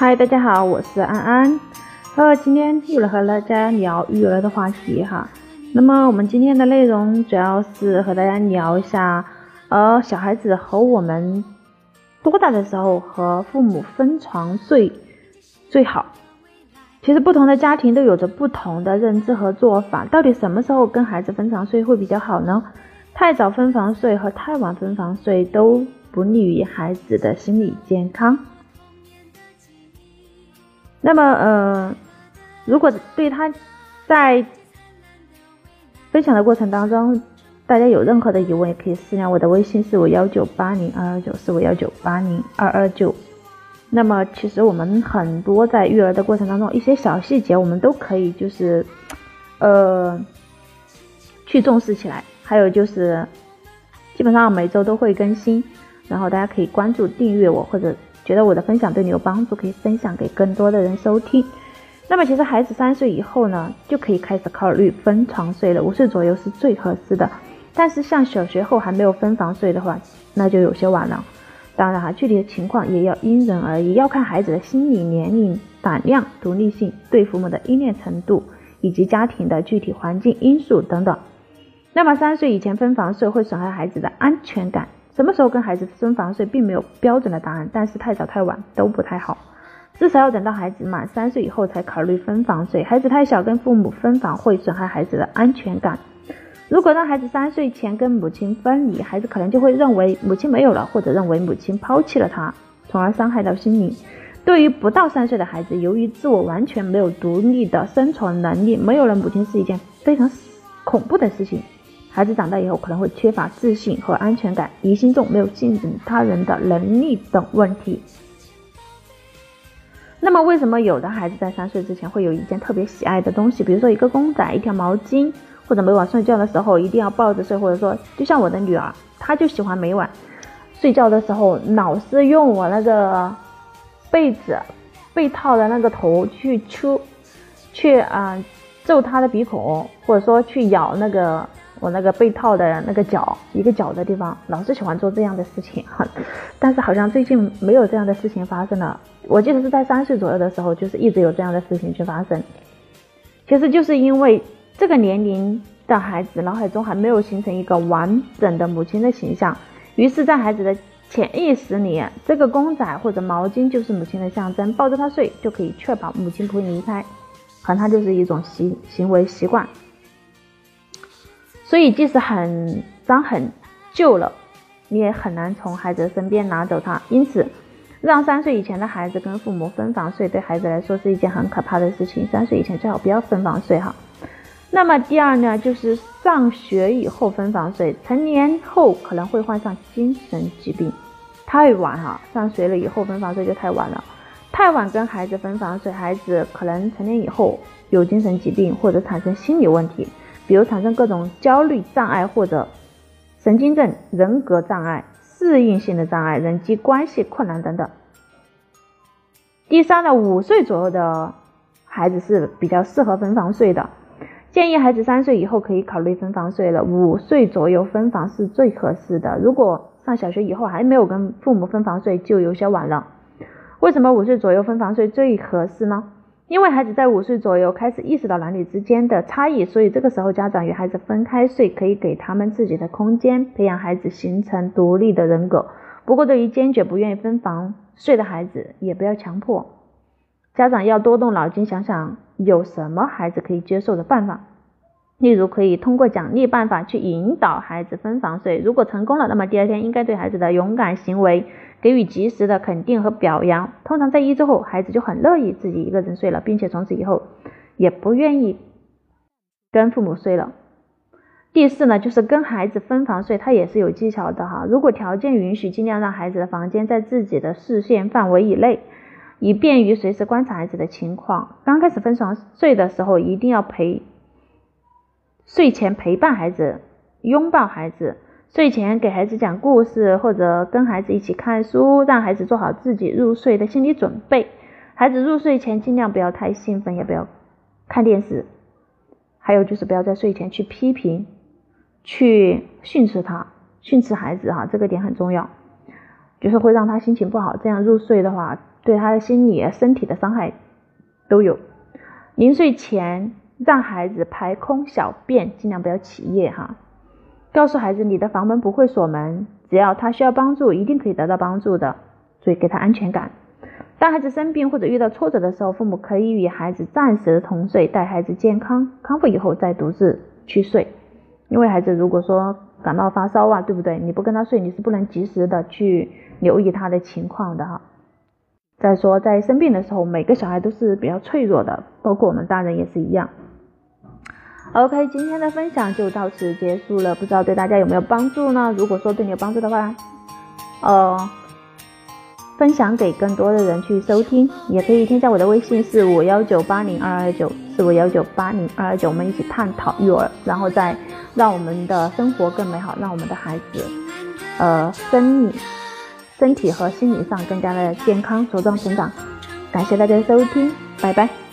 嗨，大家好，我是安安。呃，今天又来和大家聊育儿的话题哈。那么我们今天的内容主要是和大家聊一下，呃，小孩子和我们多大的时候和父母分床睡最好？其实不同的家庭都有着不同的认知和做法。到底什么时候跟孩子分床睡会比较好呢？太早分房睡和太晚分房睡都不利于孩子的心理健康。那么，呃，如果对他在分享的过程当中，大家有任何的疑问，也可以私聊我的微信，是我幺九八零二二九，四五幺九八零二二九。那么，其实我们很多在育儿的过程当中，一些小细节，我们都可以就是，呃，去重视起来。还有就是，基本上每周都会更新，然后大家可以关注、订阅我，或者。觉得我的分享对你有帮助，可以分享给更多的人收听。那么，其实孩子三岁以后呢，就可以开始考虑分床睡了，五岁左右是最合适的。但是，像小学后还没有分房睡的话，那就有些晚了。当然哈，具体的情况也要因人而异，要看孩子的心理年龄、胆量、独立性、对父母的依恋程度，以及家庭的具体环境因素等等。那么，三岁以前分房睡会损害孩子的安全感。什么时候跟孩子分房睡，并没有标准的答案，但是太早太晚都不太好，至少要等到孩子满三岁以后才考虑分房睡。孩子太小跟父母分房会损害孩子的安全感。如果让孩子三岁前跟母亲分离，孩子可能就会认为母亲没有了，或者认为母亲抛弃了他，从而伤害到心灵。对于不到三岁的孩子，由于自我完全没有独立的生存能力，没有了母亲是一件非常恐怖的事情。孩子长大以后可能会缺乏自信和安全感，疑心重，没有信任他人的能力等问题。那么，为什么有的孩子在三岁之前会有一件特别喜爱的东西，比如说一个公仔、一条毛巾，或者每晚睡觉的时候一定要抱着睡，或者说，就像我的女儿，她就喜欢每晚睡觉的时候老是用我那个被子被套的那个头去揪，去啊揍她的鼻孔，或者说去咬那个。我那个被套的那个角，一个角的地方，老是喜欢做这样的事情哈，但是好像最近没有这样的事情发生了。我记得是在三岁左右的时候，就是一直有这样的事情去发生。其实就是因为这个年龄的孩子脑海中还没有形成一个完整的母亲的形象，于是，在孩子的潜意识里，这个公仔或者毛巾就是母亲的象征，抱着他睡就可以确保母亲不会离开，可能他就是一种行行为习惯。所以，即使很脏很旧了，你也很难从孩子身边拿走它。因此，让三岁以前的孩子跟父母分房睡，对孩子来说是一件很可怕的事情。三岁以前最好不要分房睡哈。那么第二呢，就是上学以后分房睡，成年后可能会患上精神疾病。太晚哈，上学了以后分房睡就太晚了。太晚跟孩子分房睡，孩子可能成年以后有精神疾病或者产生心理问题。比如产生各种焦虑障碍或者神经症、人格障碍、适应性的障碍、人际关系困难等等。第三呢，五岁左右的孩子是比较适合分房睡的，建议孩子三岁以后可以考虑分房睡了。五岁左右分房是最合适的。如果上小学以后还没有跟父母分房睡，就有些晚了。为什么五岁左右分房睡最合适呢？因为孩子在五岁左右开始意识到男女之间的差异，所以这个时候家长与孩子分开睡，可以给他们自己的空间，培养孩子形成独立的人格。不过，对于坚决不愿意分房睡的孩子，也不要强迫。家长要多动脑筋，想想有什么孩子可以接受的办法。例如，可以通过奖励办法去引导孩子分房睡。如果成功了，那么第二天应该对孩子的勇敢行为。给予及时的肯定和表扬，通常在一周后，孩子就很乐意自己一个人睡了，并且从此以后也不愿意跟父母睡了。第四呢，就是跟孩子分房睡，它也是有技巧的哈。如果条件允许，尽量让孩子的房间在自己的视线范围以内，以便于随时观察孩子的情况。刚开始分床睡的时候，一定要陪睡前陪伴孩子，拥抱孩子。睡前给孩子讲故事，或者跟孩子一起看书，让孩子做好自己入睡的心理准备。孩子入睡前尽量不要太兴奋，也不要看电视。还有就是不要在睡前去批评、去训斥他、训斥孩子哈，这个点很重要，就是会让他心情不好。这样入睡的话，对他的心理、身体的伤害都有。临睡前让孩子排空小便，尽量不要起夜哈。告诉孩子你的房门不会锁门，只要他需要帮助，一定可以得到帮助的，所以给他安全感。当孩子生病或者遇到挫折的时候，父母可以与孩子暂时同睡，待孩子健康康复以后再独自去睡。因为孩子如果说感冒发烧啊，对不对？你不跟他睡，你是不能及时的去留意他的情况的哈。再说在生病的时候，每个小孩都是比较脆弱的，包括我们大人也是一样。OK，今天的分享就到此结束了，不知道对大家有没有帮助呢？如果说对你有帮助的话，呃。分享给更多的人去收听，也可以添加我的微信是五幺九八零二二九四五幺九八零二二九，我们一起探讨育儿，然后再让我们的生活更美好，让我们的孩子，呃，生理、身体和心理上更加的健康茁壮成长。感谢大家收听，拜拜。